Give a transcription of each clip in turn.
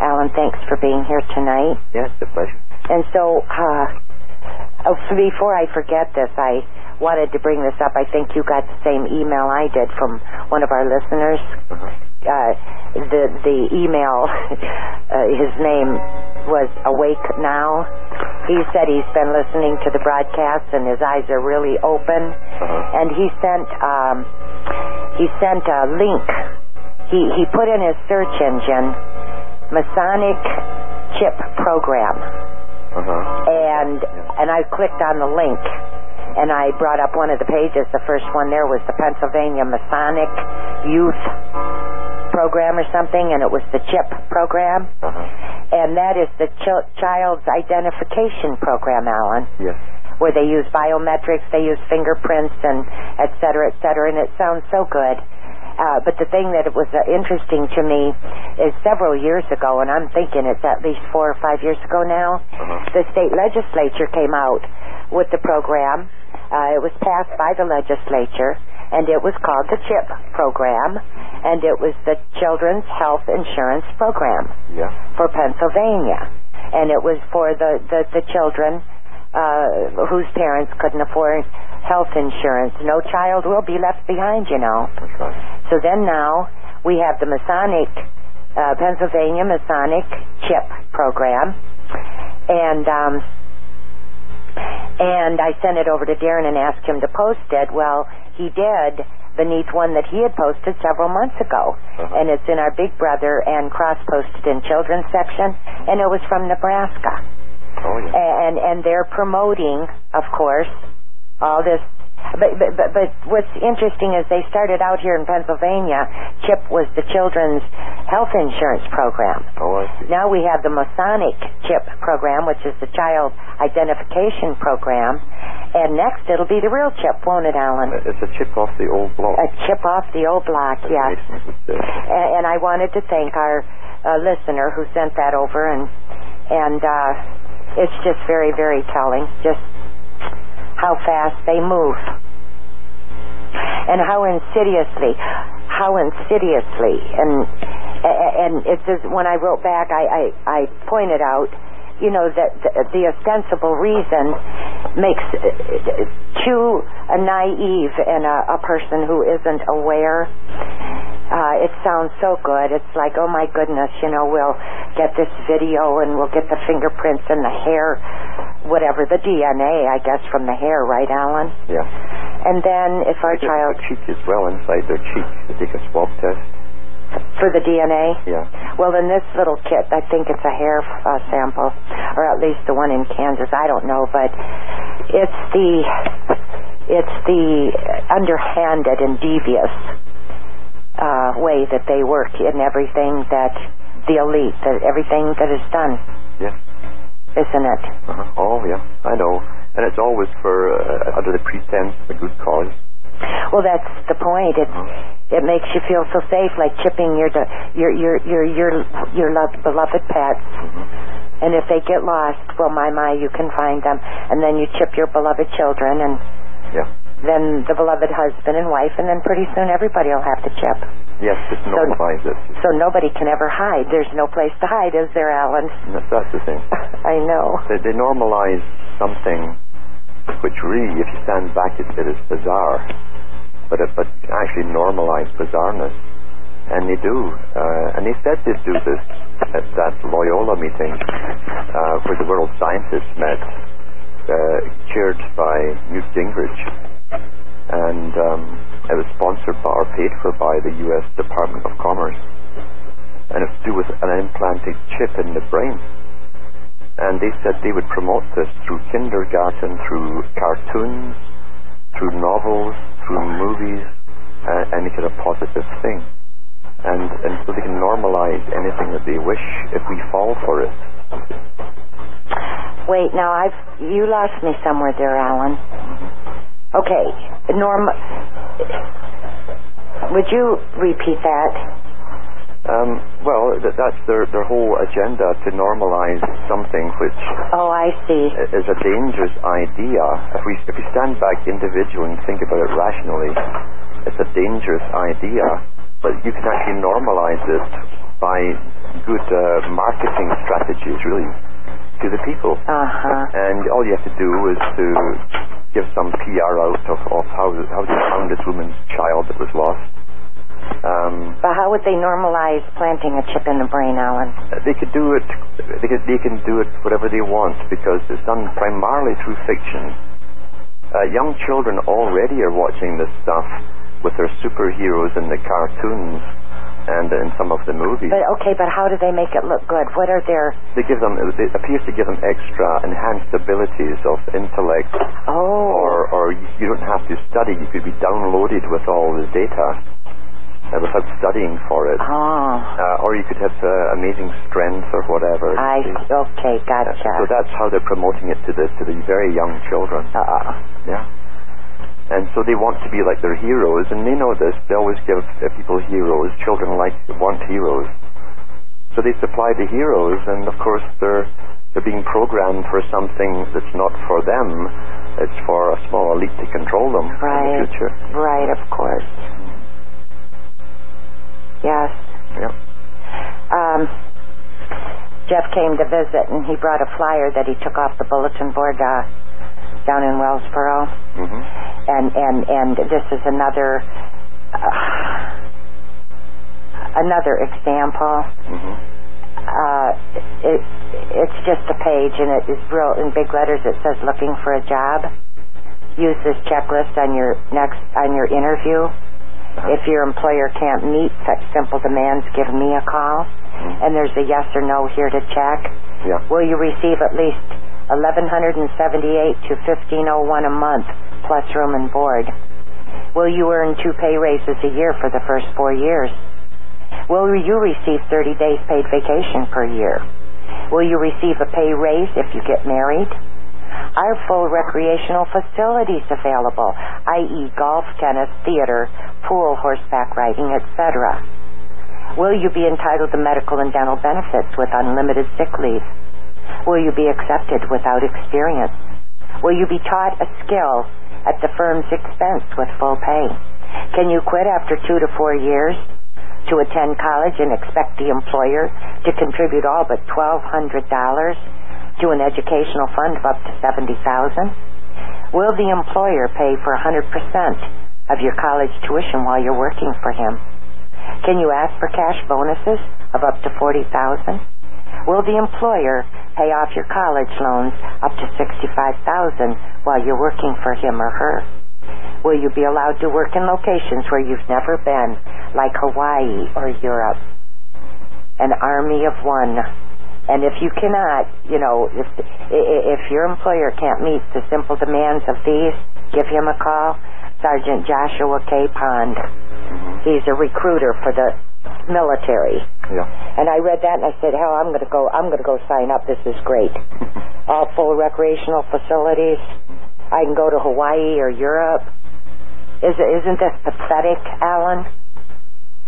Alan, thanks for being here tonight. Yes, a pleasure. And so, uh, oh, before I forget this, I wanted to bring this up. I think you got the same email I did from one of our listeners. Uh-huh. Uh, the the email, uh, his name was Awake Now. He said he's been listening to the broadcast and his eyes are really open. Uh-huh. And he sent um, he sent a link. He he put in his search engine Masonic chip program Uh-huh. and and I clicked on the link and I brought up one of the pages. The first one there was the Pennsylvania Masonic Youth Program or something, and it was the CHIP program, Uh-huh. and that is the Ch- Child's Identification Program, Alan, Yes. where they use biometrics, they use fingerprints, and et cetera, et cetera, and it sounds so good. Uh, but the thing that it was uh, interesting to me is several years ago, and I'm thinking it's at least four or five years ago now, Uh-huh. the state legislature came out with the program. Uh, it was passed by the legislature, and it was called the CHIP program, and it was the Children's Health Insurance Program Yeah. for Pennsylvania, and it was for the the, the children uh, whose parents couldn't afford health insurance. No child will be left behind, you know. So then now we have the Masonic, uh, Pennsylvania Masonic CHIP program, and um, and I sent it over to Darren and asked him to post it. Well, he did beneath one that he had posted several months ago, Uh-huh. and it's in our Big Brother and cross posted in children's section, and it was from Nebraska Oh, yeah. and and they're promoting, of course, all this. But, but but but what's interesting is they started out here in Pennsylvania. CHIP was the children's health insurance program. Oh, I see. Now we have the Masonic CHIP program, which is the child identification program, and next it'll be the real CHIP, won't it, Alan? It's a chip off the old block. A chip off the old block. Masons. And, and I wanted to thank our uh, listener who sent that over, and and uh, it's just very, very telling, just how fast they move, and how insidiously, how insidiously, and and it says when I wrote back, I I, I pointed out. You know that the, the ostensible reason makes uh, too a naive and a, a person who isn't aware uh, it sounds so good. It's like, oh my goodness, you know, we'll get this video and we'll get the fingerprints and the hair, whatever, the DNA, I guess, from the hair, right, Alan? Yeah. And then if our They child, the cheek as well inside their cheek. They take a swab test. for the DNA, Yeah. well, in this little kit, I think it's a hair uh, sample, or at least the one in Kansas. I don't know, but it's the it's the underhanded and devious uh, way that they work in everything that the elite, that everything that is done, Yes. isn't it? Uh-huh. Oh, yeah. I know. And it's always for uh, under the pretense of a good cause. Well, that's the point. It it makes you feel so safe, like chipping your your your your your your loved, beloved pets. And if they get lost, well, my my, you can find them, and then you chip your beloved children, and Yeah. Then the beloved husband and wife, and then pretty soon everybody will have to chip. Yes, just notifies it. So nobody can ever hide. There's no place to hide, is there, Alan? And that's, that's the thing. I know. They, they normalize something which really, if you stand back, it, it is bizarre. But it, but actually normalize bizarreness. And they do. Uh, and they said they'd do this at that Loyola meeting uh, where the world scientists met, uh, chaired by Newt Gingrich. And um, it was sponsored by, or paid for by the U.S. Department of Commerce. And it's to do with an implanted chip in the brain. And they said they would promote this through kindergarten, through cartoons, through novels, through movies, uh, and make it a positive thing. And, and so they can normalize anything that they wish if we fall for it. Wait, now I've you lost me somewhere there, Alan. Okay, Norm. Would you repeat that? Um, well, th- that's their, their whole agenda to normalize something which Oh, I see. is a dangerous idea. If we, if we stand back individually and think about it rationally, it's a dangerous idea, but you can actually normalize it by good uh, marketing strategies, really, to the people. Uh-huh. And all you have to do is to give some PR out of, of how, how they found this woman's child that was lost. Um, But how would they normalize planting a chip in the brain, Alan? they could do it. They, could, they can do it whatever they want because it's done primarily through fiction. Uh, young children already are watching this stuff with their superheroes in the cartoons and in some of the movies. But okay, but how do they make it look good? What are their they give them. It appears to give them extra enhanced abilities of intellect, oh or or you don't have to study. You could be downloaded with all the data uh, without studying for it. oh Uh, or you could have uh, amazing strength or whatever. I okay, gotcha. So that's how they're promoting it to the to the very young children. uh, Yeah. And so they want to be like their heroes, and they know this. They always give people heroes. Children like want heroes. So they supply the heroes, and of course they're they're being programmed for something that's not for them. It's for a small elite to control them in the future. right, of course. Yes. Yeah. Um, Jeff came to visit, and he brought a flyer that he took off the bulletin board uh, down in Wellsboro. hmm and and and this is another uh, another example. hmm Uh, it it's just a page, and it is real in big letters. It says "Looking for a job." Use this checklist on your next on your interview. If your employer can't meet such simple demands, give me a call. And there's a yes or no here to check. Yeah. Will you receive at least 1178 to 1501 a month plus room and board? Will you earn two pay raises a year for the first four years? Will you receive 30 days paid vacation per year? Will you receive a pay raise if you get married? Are full recreational facilities available, i.e. golf, tennis, theater, pool, horseback riding, etc.? Will you be entitled to medical and dental benefits with unlimited sick leave? Will you be accepted without experience? Will you be taught a skill at the firm's expense with full pay? Can you quit after two to four years to attend college and expect the employer to contribute all but $1,200 to an educational fund of up to 70,000? Will the employer pay for 100% of your college tuition while you're working for him? Can you ask for cash bonuses of up to 40000 Will the employer pay off your college loans up to 65000 while you're working for him or her? Will you be allowed to work in locations where you've never been, like Hawaii or Europe? An army of one. And if you cannot, you know, if if your employer can't meet the simple demands of these, give him a call. Sergeant Joshua K. Pond. He's a recruiter for the military. Yeah. And I read that and I said, hell, I'm going to go. I'm going to go sign up. This is great. All full recreational facilities. I can go to Hawaii or Europe. Is isn't this pathetic, Alan?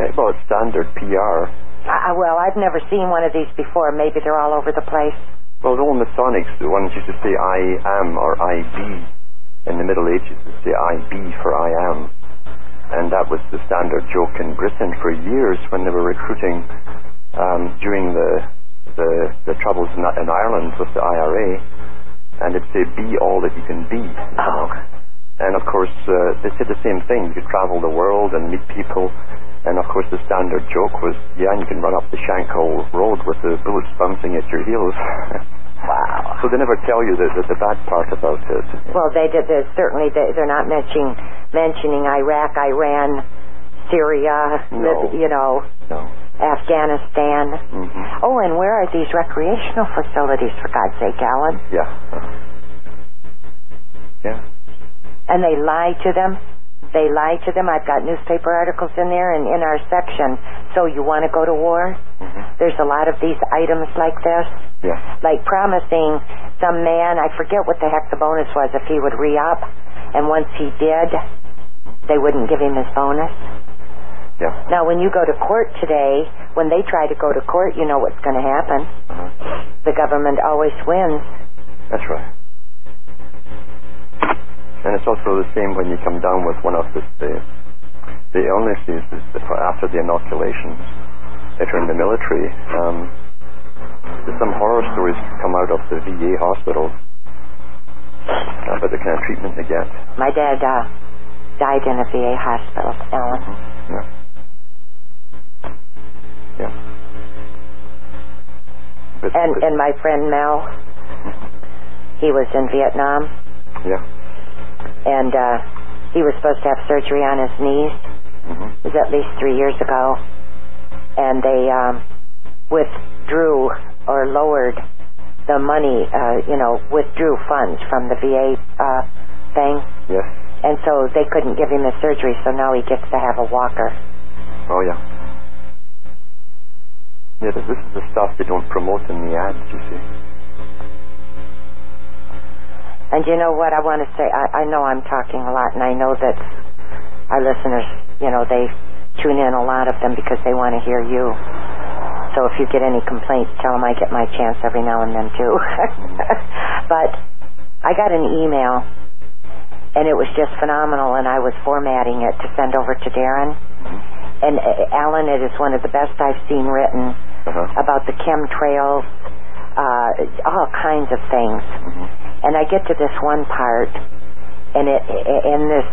Eh, Well, it's standard PR. I, well, I've never seen one of these before. Maybe they're all over the place. Well, the old Masonics, the ones used to say I am or I be. In the Middle Ages, they say I be for I am. And that was the standard joke in Britain for years when they were recruiting um, during the, the the troubles in, in Ireland with the IRA. And it'd say, be all that you can be. Oh. And of course, uh, they said the same thing. You could travel the world and meet people. And of course, the standard joke was, yeah, and you can run up the Shankill Road with the bullets bouncing at your heels. Wow. so they never tell you the, the, the bad part about it. Well, they did. There's certainly they, they're not mentioning mentioning Iraq, Iran, Syria. No. You know, No. Afghanistan. hmm Oh, and where are these recreational facilities, for God's sake, Alan? Yeah. Uh-huh. Yeah. And they lie to them. They lie to them. I've got newspaper articles in there and in our section. So you want to go to war? hmm There's a lot of these items like this, Yeah. like promising some man, I forget what the heck the bonus was, if he would re-up. And once he did, they wouldn't give him his bonus. Yeah. Now, when you go to court today, when they try to go to court, you know what's going to happen. Uh-huh. The government always wins. That's right. And it's also the same when you come down with one of the the, the illnesses after the inoculations. that are in the military. Um, there's some horror stories come out of the VA hospitals uh, about the kind of treatment they get. My dad uh, died in a VA hospital, Alan. Yeah. Yeah. But, And but- and my friend Mel, he was in Vietnam, yeah. And uh, he was supposed to have surgery on his knees. hmm It was at least three years ago, and they um, withdrew or lowered the money, uh, you know, withdrew funds from the VA uh, thing, Yes. and so they couldn't give him the surgery. So now he gets to have a walker. Oh yeah. Yeah, this is the stuff they don't promote in the ads, you see. And you know what I want to say? I, I know I'm talking a lot, and I know that our listeners, you know, they tune in a lot of them because they want to hear you. So if you get any complaints, tell them I get my chance every now and then too. but I got an email, and it was just phenomenal, and I was formatting it to send over to Darren. And uh, Alan, it is one of the best I've seen written Uh-huh. about the chemtrails, uh, all kinds of things. hmm And I get to this one part, and it and this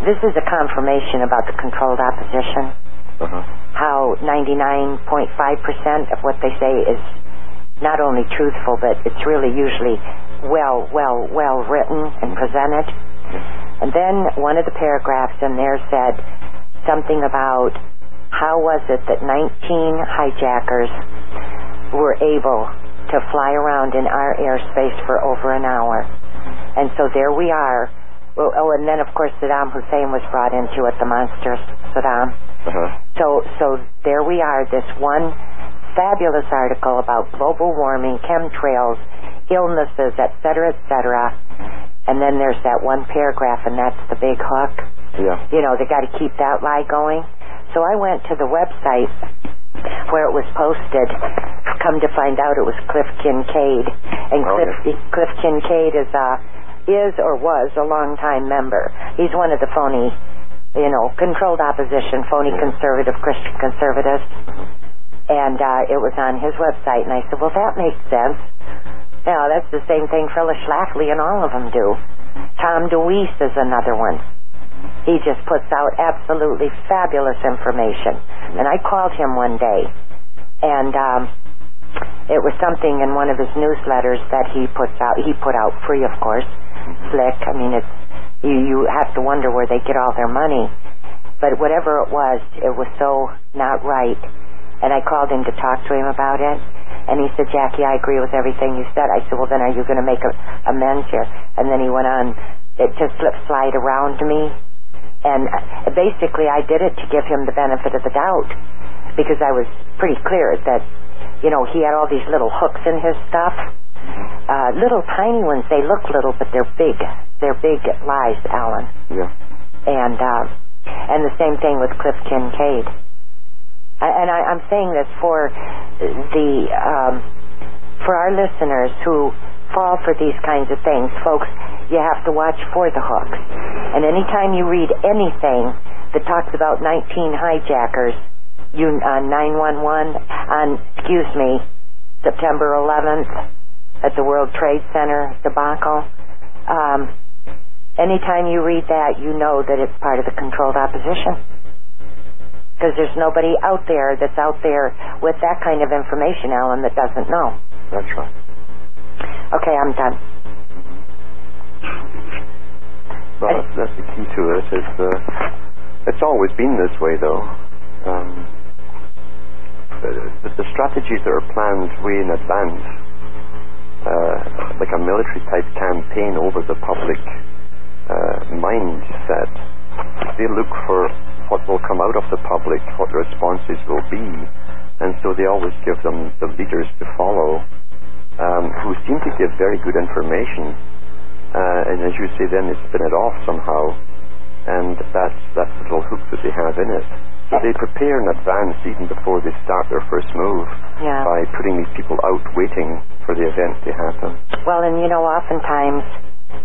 this is a confirmation about the controlled opposition. Uh-huh. How 99.5% of what they say is not only truthful, but it's really usually well, well, well written and presented. And then one of the paragraphs in there said something about how was it that 19 hijackers were able to fly around in our airspace for over an hour. And so there we are. Well, oh, and then of course Saddam Hussein was brought into it, the monster Saddam. Uh-huh. So, so there we are, this one fabulous article about global warming, chemtrails, illnesses, et cetera, et cetera. And then there's that one paragraph, and that's the big hook. Yeah. You know, they got to keep that lie going. So I went to the website where it was posted. Come to find out, it was Cliff Kincaid, and Oh, Cliff Cliff Kincaid is uh is or was a longtime member. He's one of the phony, you know, controlled opposition, phony conservative Christian conservatives. And uh, it was on his website, and I said, well, that makes sense. Yeah, that's the same thing Phyllis Schlafly and all of them do. Tom DeWeese is another one. He just puts out absolutely fabulous information. And I called him one day, and um, it was something in one of his newsletters that he puts out. He put out free, of course. Slick. I mean, it's you. You have to wonder where they get all their money. But whatever it was, it was so not right. And I called him to talk to him about it. And he said, Jackie, I agree with everything you said. I said, well, then are you going to make a, amends here? And then he went on it to slip slide around me. And basically, I did it to give him the benefit of the doubt because I was pretty clear that, you know, he had all these little hooks in his stuff. Uh, little tiny ones. They look little, but they're big. They're big lies, Alan. Yeah. And uh, and the same thing with Cliff Kincaid. I- And I, I'm saying this for the um, for our listeners who fall for these kinds of things, folks. You have to watch for the hooks. And anytime you read anything that talks about 19 hijackers, you on 911 on excuse me, September 11th at the World Trade Center debacle. Um, anytime you read that, you know that it's part of the controlled opposition. Because there's nobody out there that's out there with that kind of information, Alan, that doesn't know. That's right. Okay, I'm done. Well, that's, that's the key to it. Is uh, it's always been this way, though. Um, the, the strategies that are planned way in advance, uh, like a military type campaign over the public uh, mindset, they look for what will come out of the public, what the responses will be, and so they always give them the leaders to follow, um, who seem to give very good information. Uh, and as you say, then they spin it off somehow, and that's that's the little hook that they have in it. So they prepare in advance, even before they start their first move, Yeah. by putting these people out waiting for the event to happen. Well, and you know, oftentimes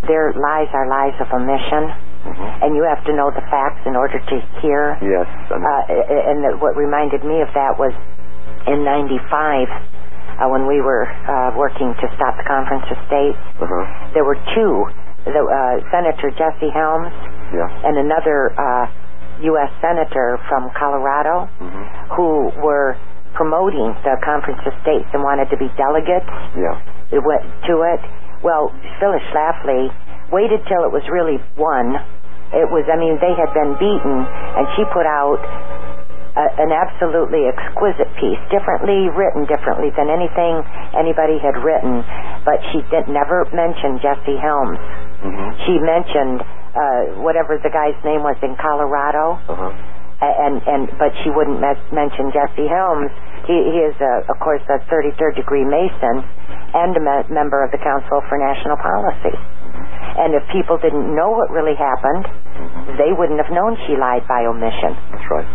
their lies are lies of omission. Mhm. and you have to know the facts in order to hear. Yes. And, Uh, and what reminded me of that was in '95 uh, when we were uh, working to stop the conference of states. uh-huh. There were two, the, uh, Senator Jesse Helms Yeah. and another uh, U.S. senator from Colorado hmm who were promoting the conference of states and wanted to be delegates Yeah. it went to it. Well, Phyllis Schlafly waited till it was really won. It was, I mean, they had been beaten, and she put out a, an absolutely exquisite piece, differently written, differently than anything anybody had written. But she did never mention Jesse Helms. hmm She mentioned uh, whatever the guy's name was in Colorado Uh-huh. and and but she wouldn't mes- mention Jesse Helms. He, he is, a, of course, a 33rd degree Mason and a me- member of the Council for National Policy. And if people didn't know what really happened, they wouldn't have known she lied by omission. That's right.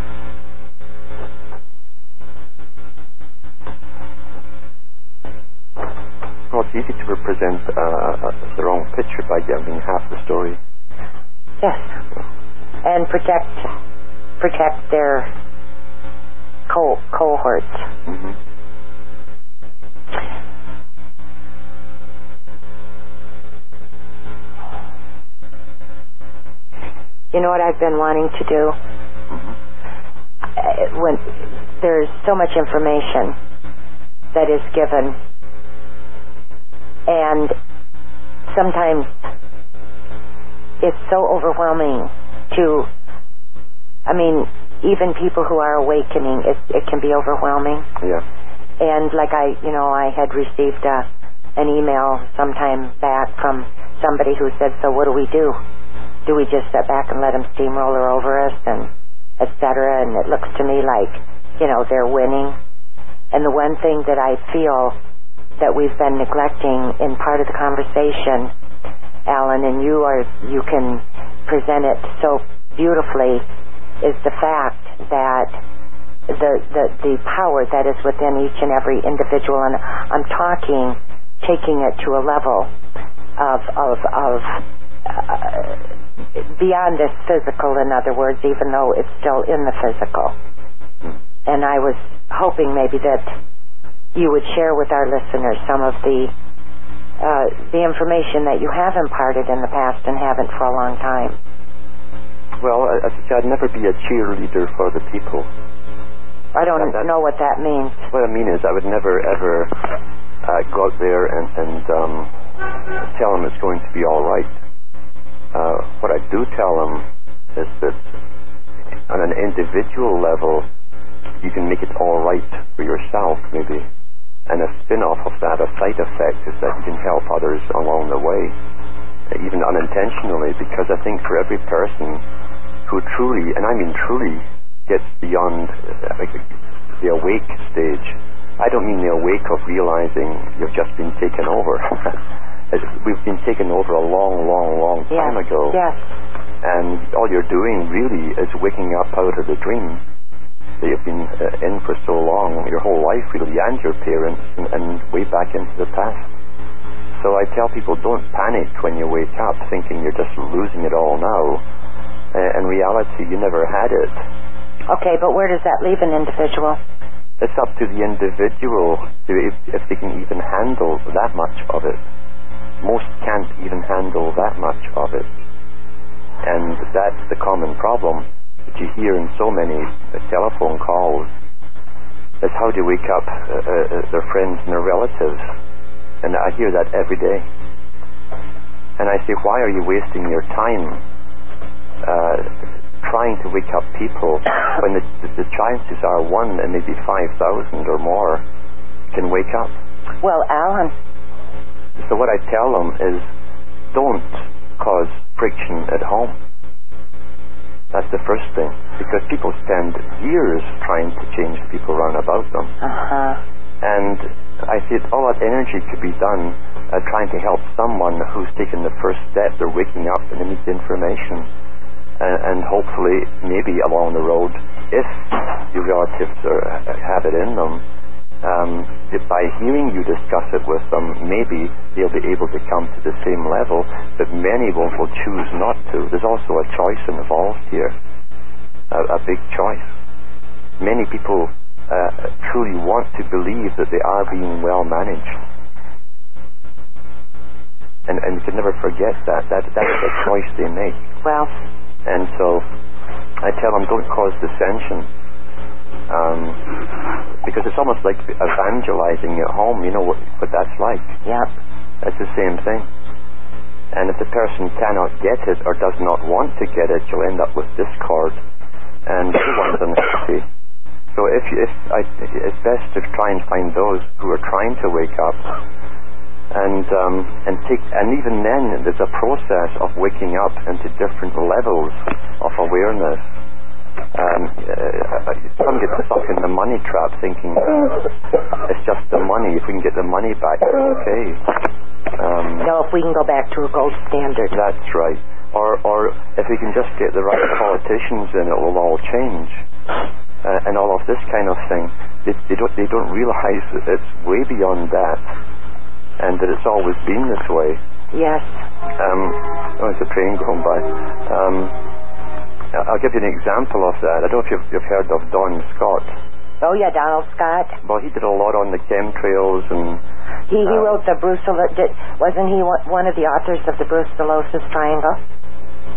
It's easy to represent uh, uh, the wrong picture by giving half the story. Yes, and protect protect their co- cohorts. hmm You know what I've been wanting to do? hmm uh, when there's so much information that is given and sometimes it's so overwhelming to I mean even people who are awakening it, it can be overwhelming. Yeah. and like I you know I had received a, an email sometime back from somebody who said so what do we do? Do we just sit back and let them steamroller over us and et cetera? And it looks to me like you know they're winning. And the one thing that I feel that we've been neglecting in part of the conversation Alan and you are you can present it so beautifully is the fact that the, the the power that is within each and every individual and I'm talking taking it to a level of of of uh, beyond this physical in other words even though it's still in the physical. And I was hoping maybe that you would share with our listeners some of the uh, the information that you have imparted in the past and haven't for a long time Well, as I said, I'd never be a cheerleader for the people. I don't That- that- know what that means What I mean is, I would never ever uh, go out there and, and um, tell them it's going to be all right. Uh, what I do tell them is that on an individual level, you can make it all right for yourself, maybe. And a spin-off of that, a side effect, is that you can help others along the way, even unintentionally, because I think for every person who truly, and I mean truly, gets beyond uh, like the awake stage. I don't mean the awake of realizing you've just been taken over. We've been taken over a long, long, long time yes ago. yes And all you're doing really is waking up out of the dream that you've been uh, in for so long, your whole life really, and your parents, and, and way back into the past. So I tell people, don't panic when you wake up thinking you're just losing it all now. Uh, in reality, you never had it. okay but where does that leave an individual It's up to the individual to, if, if they can even handle that much of it. Most can't even handle that much of it. And that's the common problem that you hear in so many uh, telephone calls is how do you wake up uh, uh, their friends and their relatives? And I hear that every day. And I say, why are you wasting your time uh, trying to wake up people when the, the, the chances are one in maybe 5,000 or more can wake up? well Alan So what I tell them is don't cause friction at home. That's the first thing. Because people spend years trying to change people around about them. uh-huh And I see all that energy could be done uh, trying to help someone who's taken the first step. They're waking up and they need the information. And, and hopefully, maybe along the road, if your relatives are, have it in them, um, if by hearing you discuss it with them, maybe they'll be able to come to the same level, but many will, will choose not to. There's also a choice involved here, a, a big choice. Many people uh, truly want to believe that they are being well managed. And, and we can never forget that. That, that is a choice they make. Well, And so I tell them, don't cause dissension. Um, because it's almost like evangelizing at home. You know what, what that's like. yep. It's the same thing. And if the person cannot get it or does not want to get it, you'll end up with discord and everyone's unhappy. So if, if I, it's best to try and find those who are trying to wake up, and um, and take and even then there's a process of waking up into different levels of awareness. Um, uh, some get stuck in the money trap, thinking uh, it's just the money. If we can get the money back, it's okay. Um, No, if we can go back to a gold standard. that's right. Or, or if we can just get the right politicians in, it will all change. Uh, and all of this kind of thing. They, they don't, they don't realize that it's way beyond that, and that it's always been this way. Yes. Um, oh, it's a train going by. Um, I'll give you an example of that. I don't know if you've, you've heard of Don Scott. Oh yeah, Donald Scott. Well, he did a lot on the chemtrails and He he Uh, wrote the Brucellose. Did, wasn't he one one of the authors of the Brucellosis Triangle?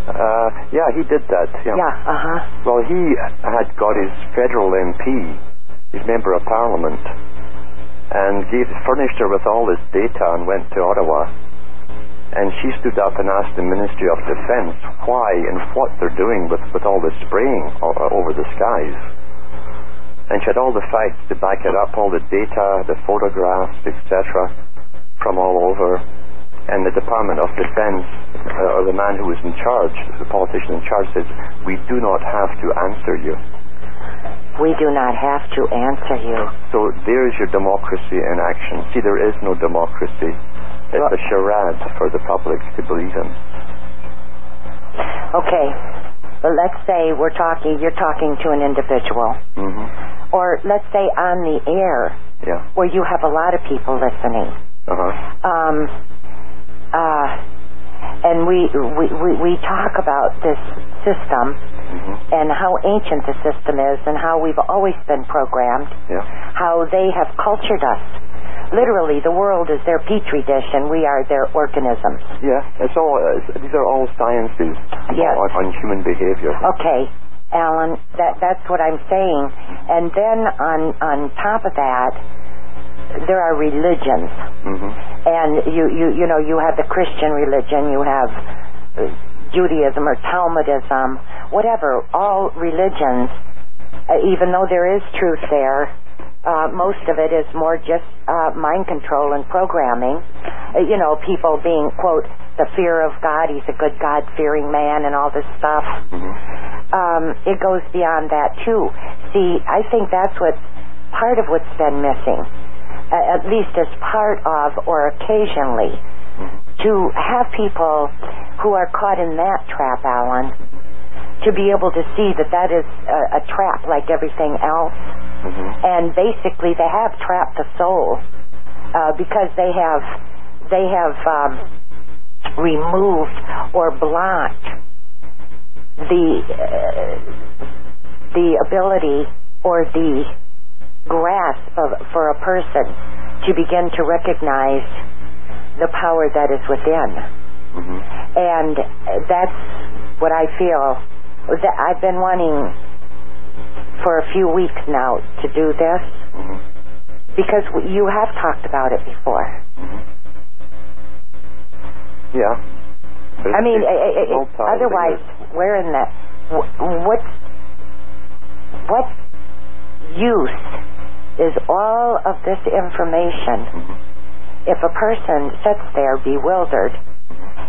uh, yeah, he did that. Yeah. Yeah. Uh huh. Well, he had got his federal MP, his member of parliament, and gave, furnished her with all this data and went to Ottawa. And she stood up and asked the Ministry of Defence why and what they're doing with, with all this spraying over the skies. And she had all the facts to back it up, all the data, the photographs, etc., from all over. And the Department of Defence, uh, or the man who was in charge, the politician in charge, says, we do not have to answer you. We do not have to answer you. So there's your democracy in action. See, there is no democracy. It's a charade for the public to believe in. Okay. But let's say we're talking. You're talking to an individual, hmm or let's say on the air Yeah. where you have a lot of people listening. Uh-huh. um, uh, and we, we, we, we talk about this system hmm and how ancient the system is and how we've always been programmed, Yeah. how they have cultured us. Literally, the world is their petri dish and we are their organisms. Yeah. It's all. It's, these are all sciences Yes. on, human behavior. Okay, Alan, that, that's what I'm saying. And then on, on top of that, there are religions. hmm and you you you know you have the Christian religion, you have uh, Judaism or Talmudism, whatever. All religions, uh, even though there is truth there, uh, most of it is more just uh, mind control and programming. Uh, you know, people being quote the fear of God. He's a good God fearing man and all this stuff. hmm Um, it goes beyond that too. See, I think that's what part of what's been missing, uh, at least as part of or occasionally, hmm to have people who are caught in that trap, Alan, to be able to see that that is a, a trap like everything else, hmm and basically they have trapped the soul uh, because they have they have um, removed or blocked the uh, the ability or the grasp of, for a person to begin to recognize the power that is within. hmm And that's what I feel that I've been wanting for a few weeks now to do this hmm because you have talked about it before. hmm Yeah. But I mean, it's i- i- i- multi- otherwise, where in the what what use is all of this information Mhm. if a person sits there bewildered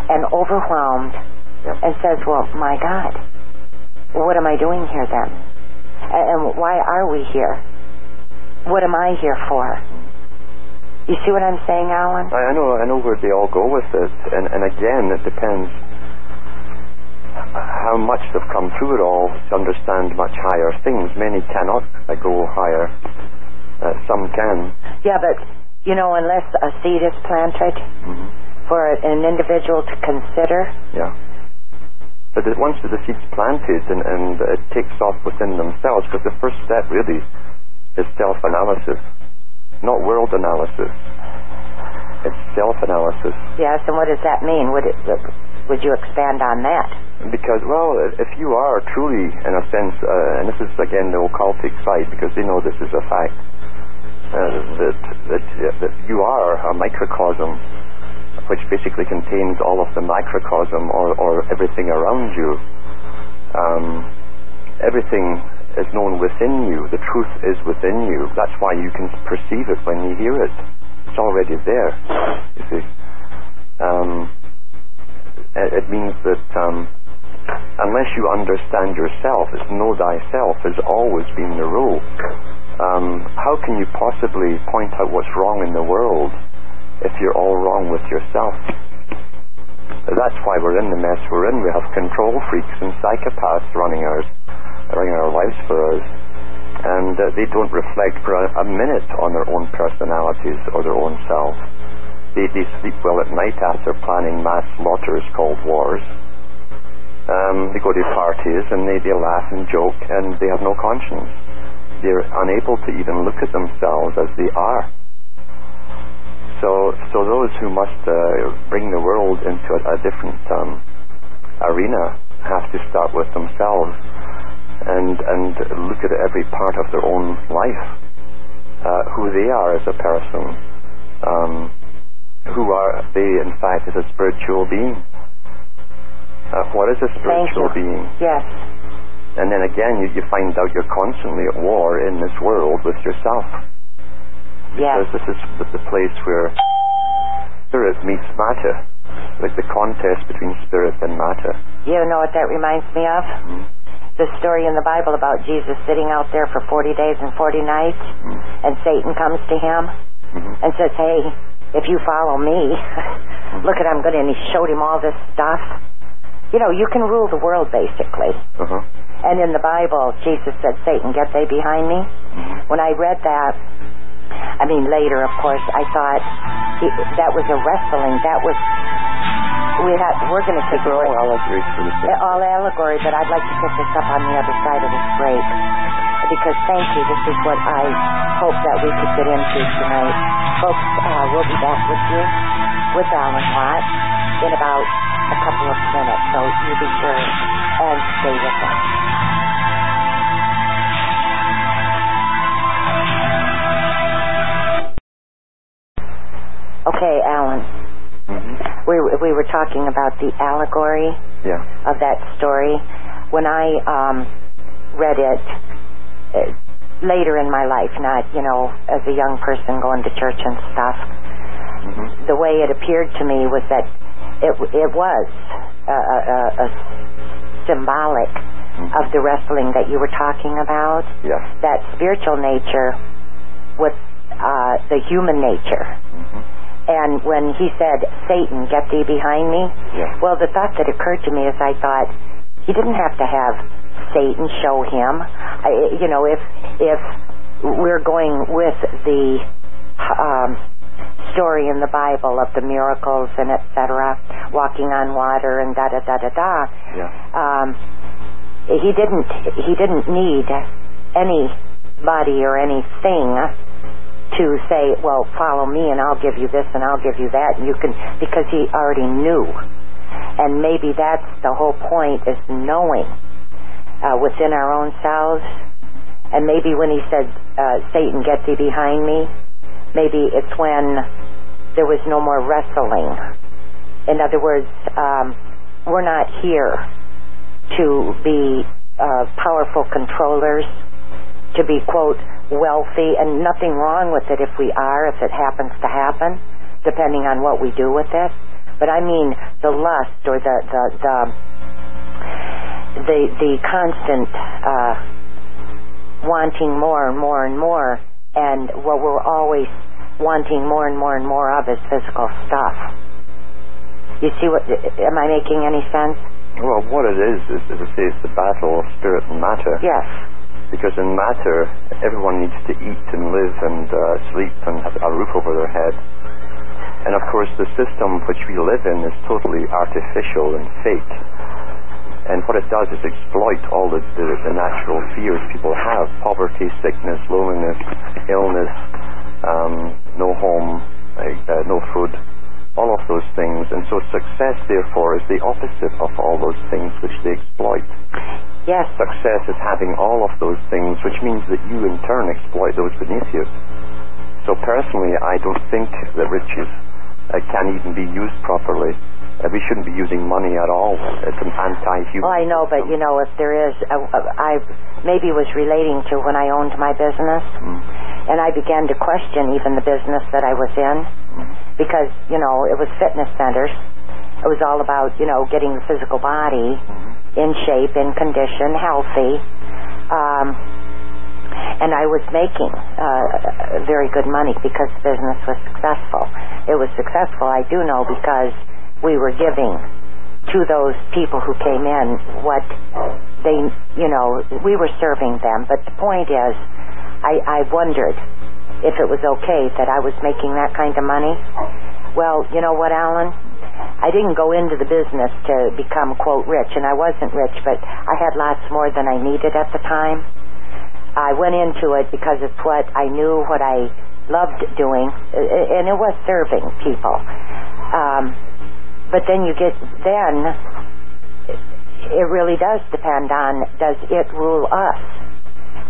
and overwhelmed Yeah. and says, "Well, my God, what am I doing here then? And why are we here? What am I here for?" You see what I'm saying, Alan? I, know, I know where they all go with it, and and again, it depends how much they've come through it all to understand much higher things. Many cannot go higher, Uh, some can. Yeah, but you know, unless a seed is planted hmm for an individual to consider, Yeah. But once the seed's planted and, and it takes off within themselves, because the first step really is self-analysis, not world analysis. It's self-analysis. yes. And what does that mean? Would it? Would you expand on that? Because, well, if you are truly, in a sense, uh, and this is again the occultic side, because they know this is a fact, uh, that that uh, that you are a microcosm, which basically contains all of the microcosm or, or everything around you. Um, everything is known within you. The truth is within you. That's why you can perceive it when you hear it. It's already there. You see. Um, it, it means that um, unless you understand yourself, it's know thyself has always been the rule. Um, how can you possibly point out what's wrong in the world if you're all wrong with yourself? That's why we're in the mess we're in. We have control freaks and psychopaths running our running our lives for us, and uh, they don't reflect for a, a minute on their own personalities or their own self. They, they sleep well at night after planning mass slaughters called wars. Um, they go to parties and they, they laugh and joke and they have no conscience. They're unable to even look at themselves as they are. So, so those who must uh, bring the world into a, a different um, arena have to start with themselves and and look at every part of their own life, uh, who they are as a person, um, who are they in fact as a spiritual being. Uh, what is a spiritual being? Yes. And then again, you, you find out you're constantly at war in this world with yourself. Because this is the, place where spirit meets matter, like the contest between spirit and matter. You know what that reminds me of? Mm. The story in the Bible about Jesus sitting out there for 40 days and 40 nights, Mm. and Satan comes to him Mhm. and says, Hey, if you follow me, look at I'm good. And he showed him all this stuff. You know, you can rule the world basically. Uh-huh. And in the Bible, Jesus said, Satan, get thee behind me. Mhm. When I read that, I mean, later, of course, I thought he, that was a wrestling. That was, we had, we're going to take all break. allegories for the same. All allegory, but I'd like to pick this up on the other side of this break. Because thank you, this is what I hope that we could get into tonight. Folks, uh, we'll be back with you with Alan Watt in about a couple of minutes, so you be sure and stay with us. Okay, Alan, Mhm. we, we were talking about the allegory Yeah. of that story. When I um, read it uh, later in my life, not you know as a young person going to church and stuff, Mhm. the way it appeared to me was that it it was a, a, a- symbolic Mhm. of the wrestling that you were talking about. Yeah. That spiritual nature with uh, the human nature. Mhm. And when he said, Satan, get thee behind me, Yeah. well, the thought that occurred to me is I thought he didn't have to have Satan show him. I, you know, if if we're going with the um, story in the Bible of the miracles and etc., walking on water and da da da da da, Yeah. um, he didn't he didn't need anybody or anything to say, well, follow me and I'll give you this and I'll give you that. And you can because he already knew, and maybe that's the whole point is knowing uh, within our own selves. And maybe when he said, uh, "Satan, get thee behind me," maybe it's when there was no more wrestling. In other words, um, we're not here to be uh, powerful controllers, to be, quote, wealthy, and nothing wrong with it if we are, if it happens to happen, depending on what we do with it. But I mean the lust or the, the, the, the, the constant uh, wanting more and more and more, and what we're always wanting more and more and more of is physical stuff. You see what, am I making any sense? Well, what it is, is, as I say, it's the battle of spirit and matter. Yes. Because in matter, everyone needs to eat and live and uh, sleep and have a roof over their head. And of course, the system which we live in is totally artificial and fake. And what it does is exploit all the, the, the natural fears people have poverty, sickness, loneliness, illness, um, no home, uh, no food, all of those things. And so success, therefore, is the opposite of all those things which they exploit. Yes. Success is having all of those things, which means that you in turn exploit those beneath you. So personally, I don't think that riches uh, can even be used properly. Uh, we shouldn't be using money at all. It's an anti-human. Well, I know, but you know, if there is, uh, uh, I maybe was relating to when I owned my business, Mm. and I began to question even the business that I was in, Mm. because you know it was fitness centers. It was all about you know getting the physical body Mm-hmm. in shape, in condition, healthy. Um, and I was making uh, very good money because the business was successful. It was successful, I do know, because we were giving to those people who came in what they, you know, we were serving them. But the point is, I, I wondered if it was okay that I was making that kind of money. Well, you know what, Alan? I didn't go into the business to become, quote, rich, and I wasn't rich, but I had lots more than I needed at the time. I went into it because it's what I knew, what I loved doing, and it was serving people. Um, but then you get, then it really does depend on does it rule us?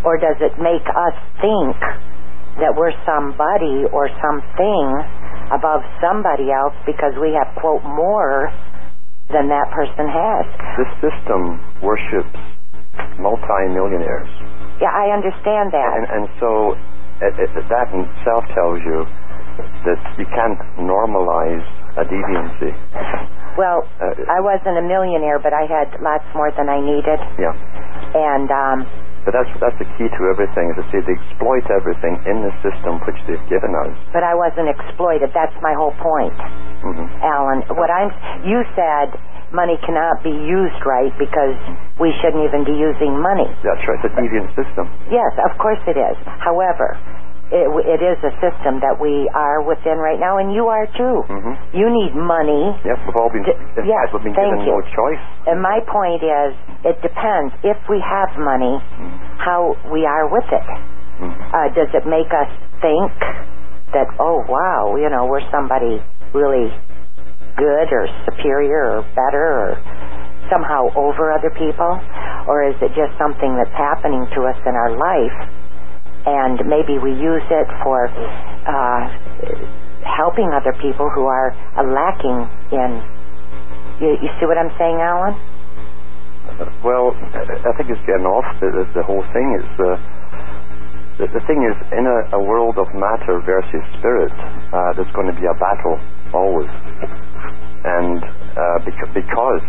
Or does it make us think that we're somebody or something above somebody else because we have, quote, more than that person has? This system worships multi-millionaires. Yeah, I understand that. And, and so it, it, that in itself tells you that you can't normalize a deviancy. Well, Uh, I wasn't a millionaire, but I had lots more than I needed. Yeah. And um, But that's that's the key to everything. Is to see they exploit everything in the system which they've given us. but I wasn't exploited. That's my whole point, hmm Alan. What I'm you said money cannot be used right because we shouldn't even be using money. That's right. It's a deviant system. Yes, of course it is. However, it, it is a system that we are within right now, and you are too. hmm You need money. Yep. We've all been. D- yes, we've been given you. no choice. And my point is, it depends. If we have money, how we are with it. Mhm. Uh, does it make us think that, oh, wow, you know, we're somebody really good or superior or better or somehow over other people? Or is it just something that's happening to us in our life and maybe we use it for uh, helping other people who are uh, lacking in. You, you see what I'm saying, Alan? Well, I think it's getting off the, the, the whole thing. Is uh, the, the thing is, in a, a world of matter versus spirit, uh, there's going to be a battle always. And uh, because, because,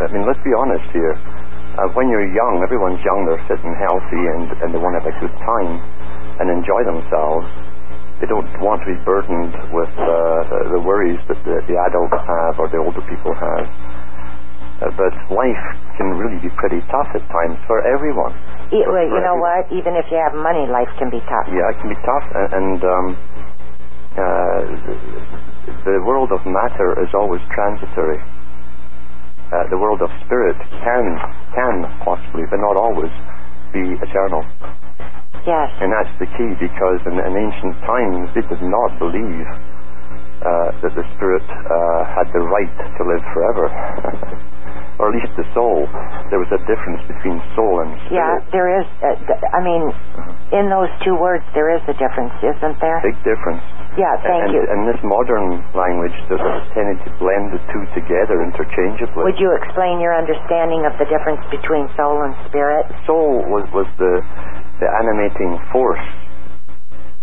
I mean, let's be honest here. Uh, when you're young, everyone's young, they're fit and healthy, and, and they want to have a good time and enjoy themselves. They don't want to be burdened with uh, the worries that the, the adults have or the older people have. Uh, but life can really be pretty tough at times for everyone. E- well, you know what? Even if you have money, life can be tough. Yeah, it can be tough, and, and um, uh, the world of matter is always transitory. Uh, the world of spirit can can possibly, but not always, be eternal, Yes. and that's the key because in, in ancient times they did not believe uh, that the spirit uh, had the right to live forever. Or at least the soul. There was a difference between soul and spirit. Yeah, there is. Uh, th- I mean, in those two words, there is a difference, isn't there? Big difference. Yeah, thank and, you. And this modern language does tended to blend the two together interchangeably. Would you explain your understanding of the difference between soul and spirit? Soul was, was the, the animating force.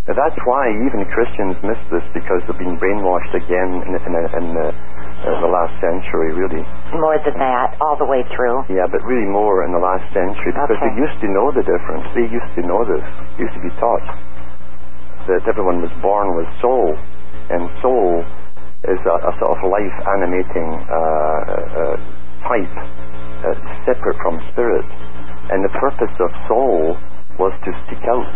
Now, that's why even Christians miss this because they've been brainwashed again in, in, in the, uh, the last century, really. More than that, all the way through. Yeah, but really more in the last century because Okay. they used to know the difference. They used to know this. They used to be taught that everyone was born with soul, and soul is a, a sort of life animating uh, uh, type, uh, separate from spirit. And the purpose of soul was to seek out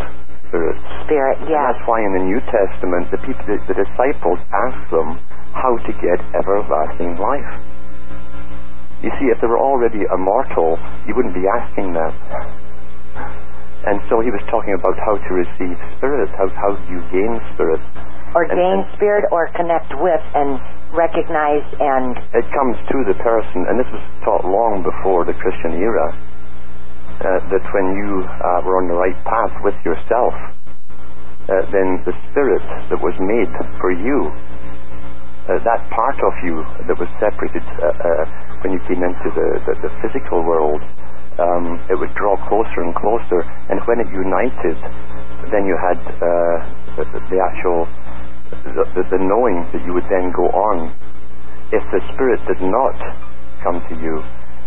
spirits. Spirit, And that's why in the New Testament, the people, the, the disciples asked them how to get everlasting life. You see, if they were already immortal, you wouldn't be asking that. And so he was talking about how to receive spirit, how, how do you gain spirit. Or And- gain and- spirit or connect with and recognize and It comes to the person, and this was taught long before the Christian era, uh, that when you uh, were on the right path with yourself, uh, then the spirit that was made for you, uh, that part of you that was separated uh, uh, when you came into the, the, the physical world, um, it would draw closer and closer, and when it united, then you had the, the actual the, the knowing that you would then go on. If the spirit did not come to you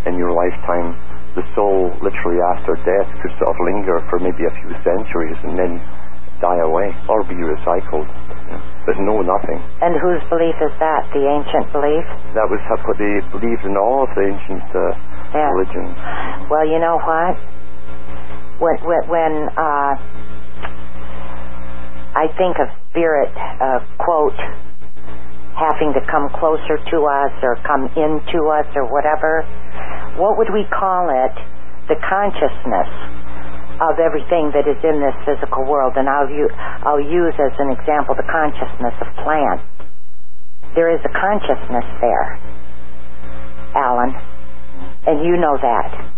in your lifetime, the soul literally after death could sort of linger for maybe a few centuries and then die away or be recycled, but no nothing. and whose belief is that? The ancient belief? That was how- what they believed in all of the ancient uh, Yeah. religions. Well, you know what? When when, when uh, I think of spirit, uh, quote, having to come closer to us or come into us or whatever, what would we call it? The consciousness of everything that is in this physical world. And I'll, u- I'll use as an example the consciousness of plants. There is a consciousness there, Alan, and you know that.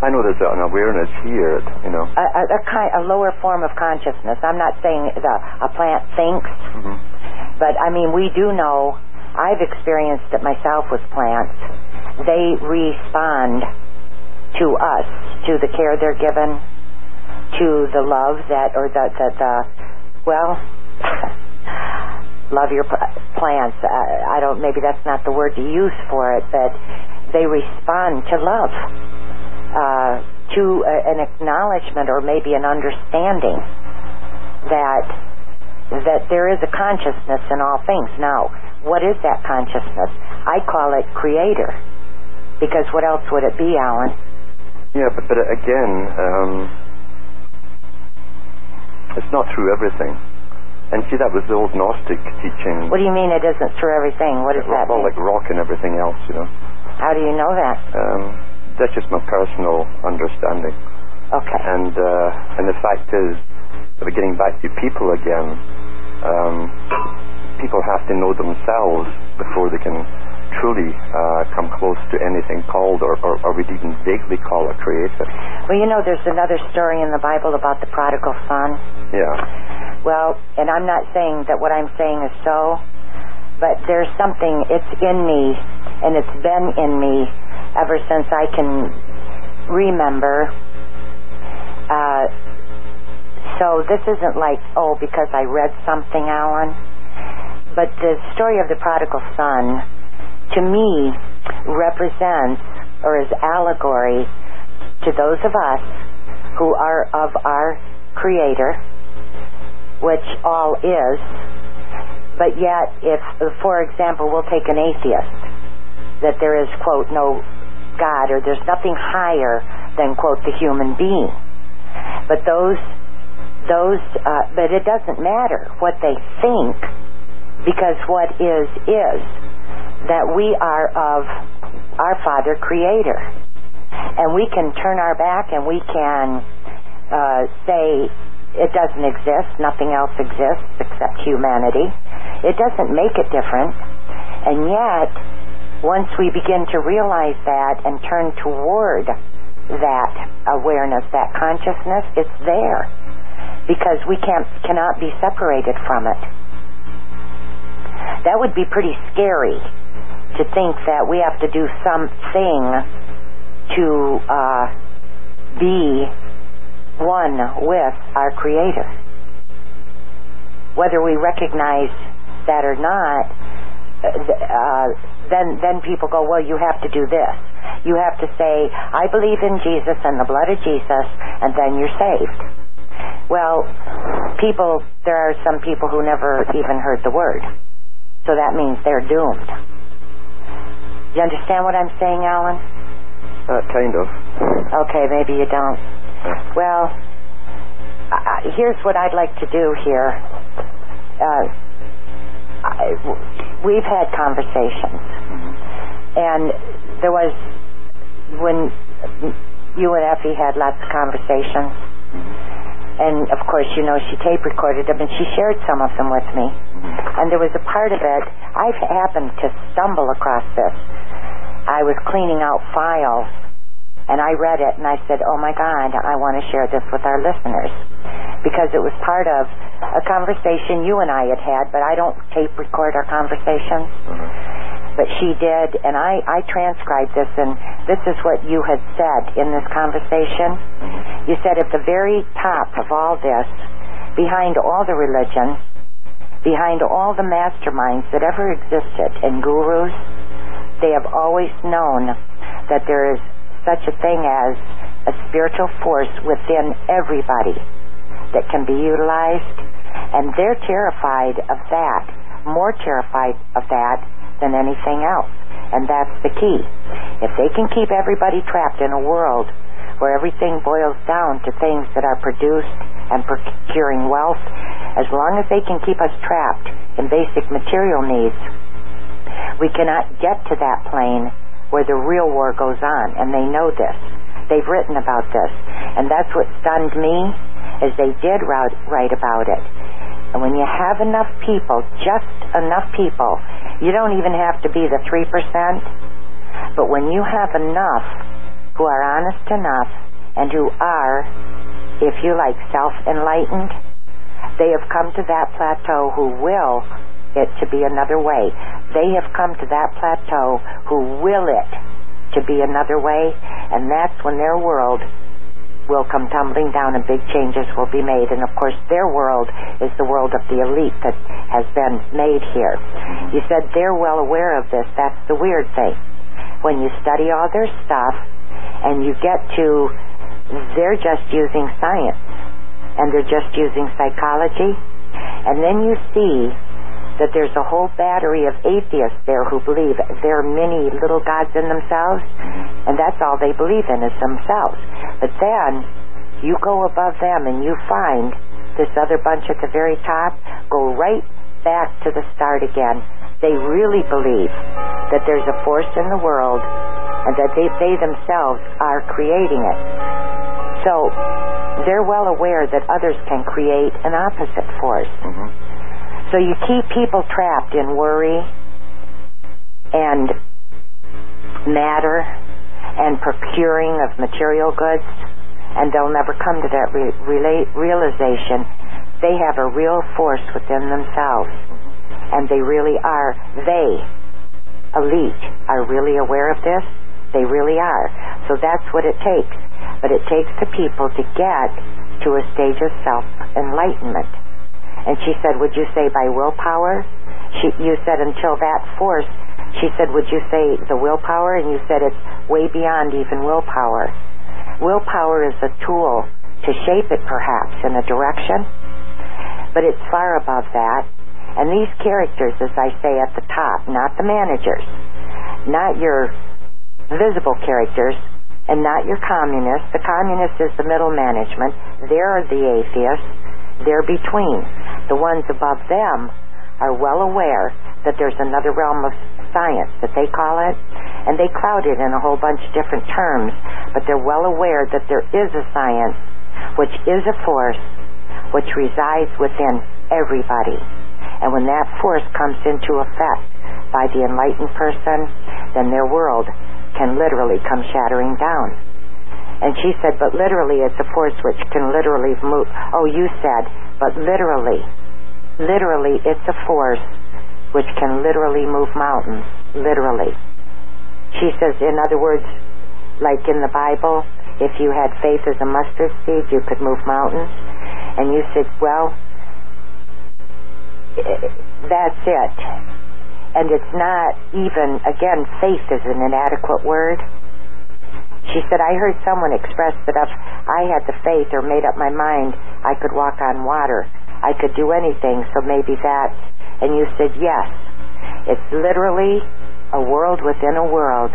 I know there's an awareness here, you know. a, a, a, kind, a lower form of consciousness. I'm not saying the, a plant thinks, hmm but I mean, we do know, I've experienced it myself with plants. They respond to us, to the care they're given, to the love that, or the, the, the well, love your plants. I, I don't, maybe that's not the word to use for it, but they respond to love uh, to a, an acknowledgement or maybe an understanding that that there is a consciousness in all things. Now, what is that consciousness? I call it creator, because what else would it be, Alan? Yeah, but, but again, um, it's not through everything. And see, that was the old Gnostic teaching. What do you mean it isn't through everything? What does that well, mean? like rock and everything else, you know. How do you know that? Um, that's just my personal understanding. Okay. And uh, and the fact is, that we're getting back to people again, um, people have to know themselves before they can truly uh, come close to anything called, or, or, or we'd even vaguely call a creator. Well, you know, there's another story in the Bible about the prodigal son. Yeah. Well, and I'm not saying that what I'm saying is so, but there's something, it's in me, and it's been in me ever since I can remember. Uh, so this isn't like, oh, because I read something, Alan. But the story of the prodigal son, to me, represents or is allegory to those of us who are of our Creator, which all is, but yet if, for example, we'll take an atheist, that there is, quote, no God or there's nothing higher than, quote, the human being. But those, those, uh, but it doesn't matter what they think because what is, is that we are of our Father Creator. And we can turn our back and we can uh, say it doesn't exist, nothing else exists except humanity. It doesn't make it different. And yet, once we begin to realize that and turn toward that awareness, that consciousness, it's there. Because we can't cannot be separated from it. That would be pretty scary to think that we have to do something to uh, be one with our Creator. Whether we recognize that or not, uh, then then people go, well, you have to do this. You have to say, I believe in Jesus and the blood of Jesus, and then you're saved. Well, people, there are some people who never even heard the word, so that means they're doomed. You understand what I'm saying, Alan? Uh, kind of. Okay, maybe you don't. Well, uh, here's what I'd like to do here. Uh, I, we've had conversations, Mm-hmm. and there was when you and Effie had lots of conversations, and of course, you know, she tape recorded them and she shared some of them with me. And there was a part of it, I've happened to stumble across this. I was cleaning out files and I read it and I said, oh my God, I want to share this with our listeners. Because it was part of a conversation you and I had had, but I don't tape record our conversations. Mm-hmm. But she did, and I, I transcribed this, and this is what you had said in this conversation. Mm-hmm. You said at the very top of all this, behind all the religions, behind all the masterminds that ever existed and gurus, they have always known that there is such a thing as a spiritual force within everybody that can be utilized, and they're terrified of that, more terrified of that than anything else. And that's the key. If they can keep everybody trapped in a world where everything boils down to things that are produced and procuring wealth, as long as they can keep us trapped in basic material needs, we cannot get to that plane where the real war goes on, and they know this. They've written about this. And that's what stunned me, is they did write, write about it. And when you have enough people, just enough people, you don't even have to be the 3%, but when you have enough who are honest enough and who are, if you like, self-enlightened, they have come to that plateau who will it to be another way. They have come to that plateau who will it to be another way, and that's when their world will come tumbling down and big changes will be made. And of course, their world is the world of the elite that has been made here. Mm-hmm. You said they're well aware of this. That's the weird thing. When you study all their stuff and you get to they're just using science and they're just using psychology, and then you see that there's a whole battery of atheists there who believe they're many little gods in themselves, and that's all they believe in is themselves. But then you go above them and you find this other bunch at the very top, go right back to the start again. They really believe that there's a force in the world and that they, they themselves are creating it. So they're well aware that others can create an opposite force. Mm-hmm. So you keep people trapped in worry and matter and procuring of material goods, and they'll never come to that re- realization. They have a real force within themselves, and they really are, they, elite, are really aware of this. They really are. So that's what it takes. But it takes the people to get to a stage of self-enlightenment. And she said, would you say by willpower? She, you said until that force. She said, would you say the willpower? And you said it's way beyond even willpower. Willpower is a tool to shape it perhaps in a direction, but it's far above that. And these characters, as I say at the top, not the managers, not your visible characters, and not your communists. The communists is the middle management. They're the atheists. They're between. The ones above them are well aware that there's another realm of science that they call it, and they cloud it in a whole bunch of different terms, but they're well aware that there is a science which is a force which resides within everybody. And when that force comes into effect by the enlightened person, then their world can literally come shattering down. And she said, but literally it's a force which can literally move. Oh, you said, but literally, literally it's a force which can literally move mountains. Literally. She says, in other words, like in the Bible, if you had faith as a mustard seed, you could move mountains. And you said, well, that's it. And it's not even, again, faith is an inadequate word. She said, I heard someone express that if I had the faith or made up my mind, I could walk on water. I could do anything, so maybe that. And you said, yes. It's literally a world within a world,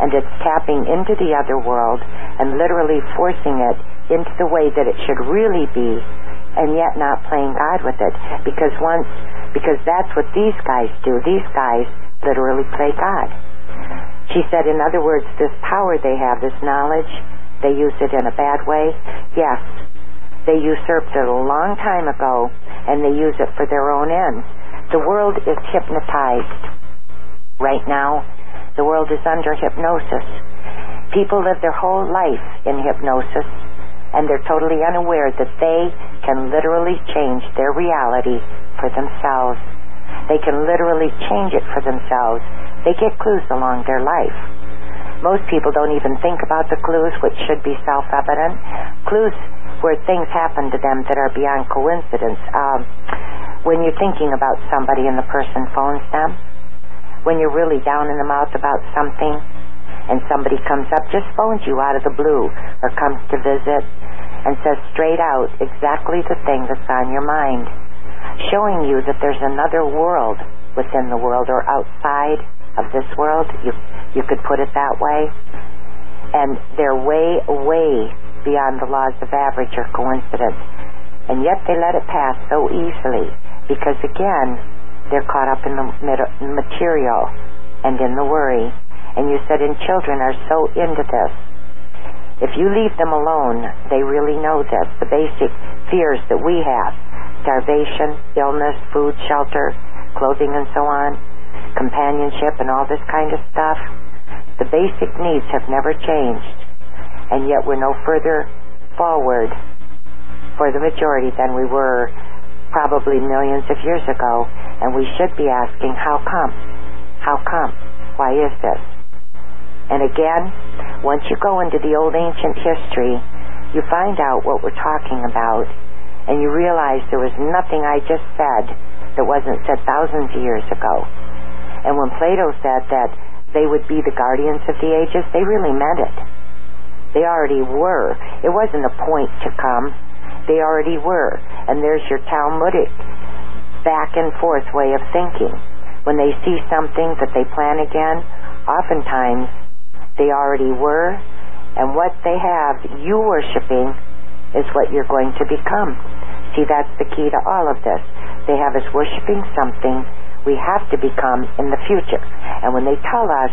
and it's tapping into the other world and literally forcing it into the way that it should really be and yet not playing God with it. Because once, because that's what these guys do. These guys literally play God. She said, in other words, this power they have, this knowledge, they use it in a bad way. Yes, they usurped it a long time ago, and they use it for their own ends. The world is hypnotized. Right now, the world is under hypnosis. People live their whole life in hypnosis, and they're totally unaware that they can literally change their reality for themselves. They can literally change it for themselves. They get clues along their life. Most people don't even think about the clues, which should be self-evident. Clues where things happen to them that are beyond coincidence. Um, when you're thinking about somebody and the person phones them, when you're really down in the mouth about something, and somebody comes up, just phones you out of the blue, or comes to visit, and says straight out exactly the thing that's on your mind, showing you that there's another world within the world or outside of this world. You you could put it that way. And they're way, way beyond the laws of average or coincidence. And yet they let it pass so easily because again, they're caught up in the material and in the worry. And you said, and children are so into this if you leave them alone, they really know this. The basic fears that we have starvation, illness, food, shelter, clothing, and so on, companionship, and all this kind of stuff. The basic needs have never changed, and yet we're no further forward for the majority than we were probably millions of years ago, and we should be asking, how come? How come? Why is this? And again, once you go into the old ancient history, you find out what we're talking about, and you realize there was nothing I just said that wasn't said thousands of years ago. And when Plato said that they would be the guardians of the ages, they really meant it. They already were. It wasn't a point to come. They already were. And there's your Talmudic back and forth way of thinking. When they see something that they plan again, oftentimes they already were, and what they have, you worshiping, is what you're going to become. See, that's the key to all of this. They have us worshiping something we have to become in the future. And when they tell us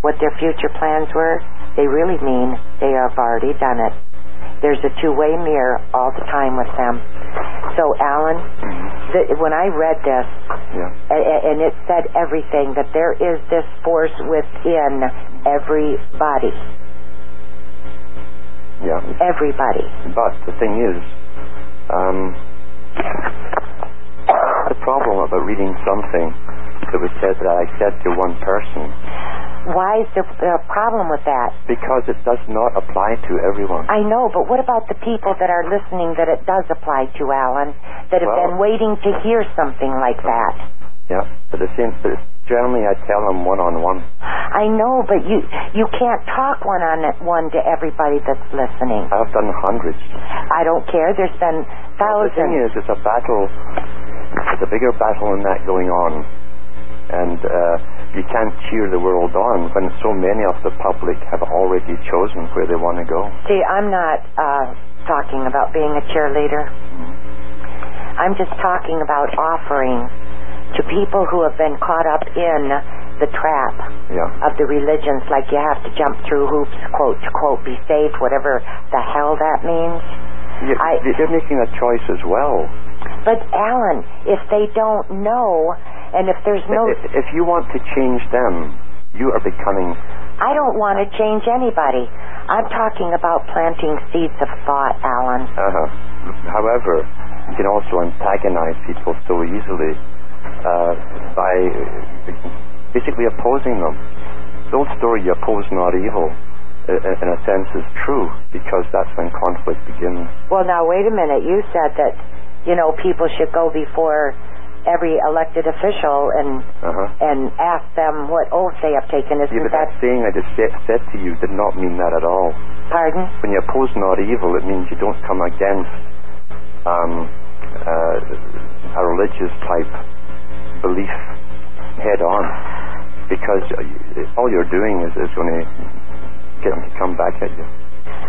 what their future plans were, they really mean they have already done it. There's a two-way mirror all the time with them. So, Alan, the, when I read this, yeah. and, and it said everything, that there is this force within everybody. Yeah. Everybody. But the thing is, um, problem about reading something that was said that I said to one person. Why is there a problem with that? Because it does not apply to everyone. I know, but what about the people that are listening that it does apply to, Alan, that have well, been waiting to hear something like that? Yeah, but it seems but generally I tell them one on one. I know, but you you can't talk one on one to everybody that's listening. I've done hundreds. I don't care. There's been thousands. Well, the thing is, it's a battle. It's a bigger battle than that going on, and uh, you can't cheer the world on when so many of the public have already chosen where they want to go. See, I'm not uh, talking about being a cheerleader. Mm-hmm. I'm just talking about offering to people who have been caught up in the trap yeah. of the religions, like you have to jump through hoops, quote quote, be saved, whatever the hell that means. You, I, they're making a choice as well. But Alan, if they don't know, and if there's no, if, if you want to change them, you are becoming. I don't want to change anybody. I'm talking about planting seeds of thought, Alan. Uh-huh. However, you can also antagonize people so easily uh, by basically opposing them. The old story, you oppose not evil, in a sense, is true because that's when conflict begins. Well, now wait a minute. You said that you know people should go before every elected official and uh-huh. and ask them what oath they have taken. Isn't yeah, but that, that saying I just said, said to you did not mean that at all. Pardon? When you oppose not evil, it means you don't come against um, uh, a religious type belief head on because all you're doing is, is going to get them to come back at you.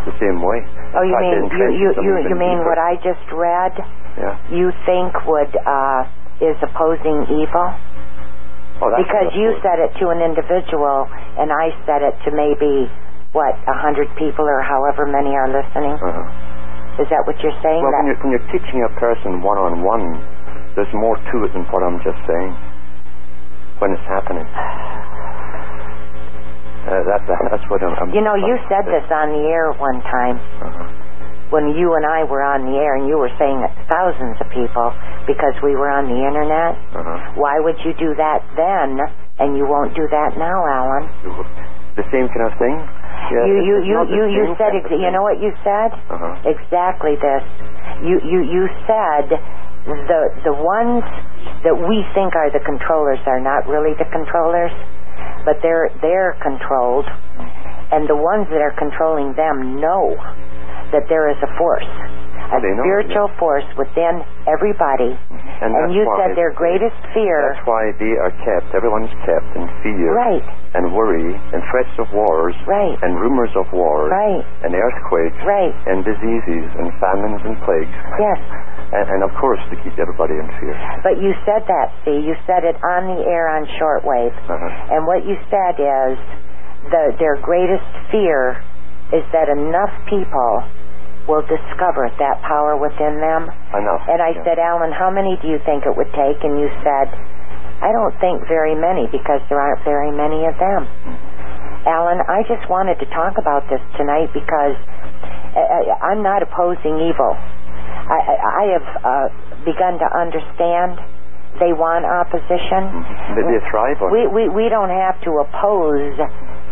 The same way. Oh, you mean you you you, you mean what I just read? Yeah. You think would uh, is opposing evil? Oh, that's Because you said it to an individual, and I said it to maybe what a hundred people or however many are listening. Uh-huh. Is that what you're saying? Well, when you're, when you're teaching a person one on one, there's more to it than what I'm just saying. When it's happening, uh, that, that that's what I'm. You know, you said this on the air one time Uh-huh. when you and I were on the air, and you were saying it to thousands of people because we were on the internet. Uh-huh. Why would you do that then, and you won't do that now, Alan? The same kind of thing. Yeah, you you you you you said ex- you know what you said Uh-huh. exactly this you you you said the the ones that we think are the controllers are not really the controllers but they're they're controlled and the ones that are controlling them know that there is a force a know, spiritual force within everybody. And, and you said their greatest fear That's why they are kept. Everyone's kept in fear right. and worry and threats of wars right. and rumors of wars right. and earthquakes right. and diseases and famines and plagues. yes And, and of course, to keep everybody in fear. But you said that, see, you said it on the air on shortwave. Uh-huh. And what you said is the their greatest fear is that enough people will discover that power within them. Enough. And I Yeah. said, Alan, how many do you think it would take? And you said, I don't think very many because there aren't very many of them. Mm-hmm. Alan, I just wanted to talk about this tonight because I, I, I'm not opposing evil. I, I, have uh, begun to understand they want opposition. They, they thrive We, we, we don't have to oppose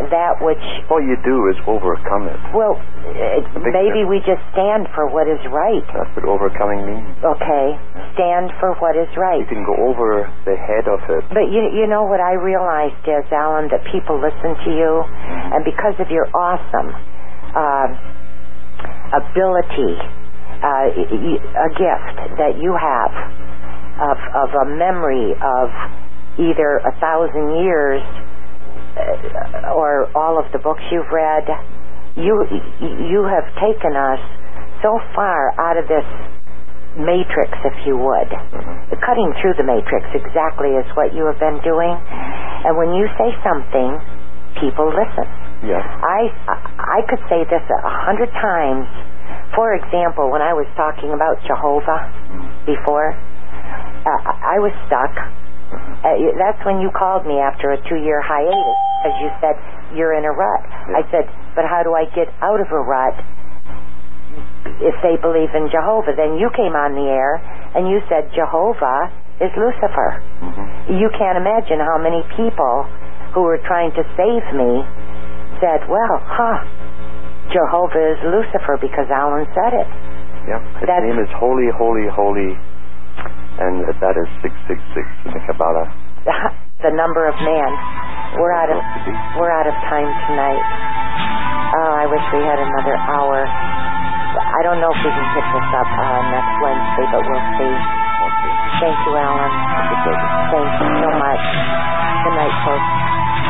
that which, All you do is overcome it. well, it, maybe we just stand for what is right. That's what overcoming means. Okay, stand for what is right. You can go over the head of it. But you, you know what I realized is, Alan, that people listen to you, and because of your awesome uh, ability, uh, a gift that you have of, of a memory of either a thousand years uh, or all of the books you've read, you you have taken us so far out of this matrix, if you would. Mhm. Cutting through the matrix exactly is what you have been doing. And when you say something, people listen. Yes. I I could say this a hundred times. For example, when I was talking about Jehovah before, uh, I was stuck. Uh, that's when you called me after a two-year hiatus because you said you're in a rut. I said, but how do I get out of a rut if they believe in Jehovah? Then you came on the air and you said Jehovah is Lucifer. hmm You can't imagine how many people who were trying to save me said, well, huh, Jehovah is Lucifer because Alan said it. Yeah. His That's- name is Holy, Holy, Holy, and that is 666 in the Kabbalah. the number of man. We're out of Supposed to be. we're out of time tonight. Oh, I wish we had another hour. I don't know if we can pick this up uh, next Wednesday, but we'll see. Thank you, Alan. It's a pleasure. Thank you so much. Good night, folks.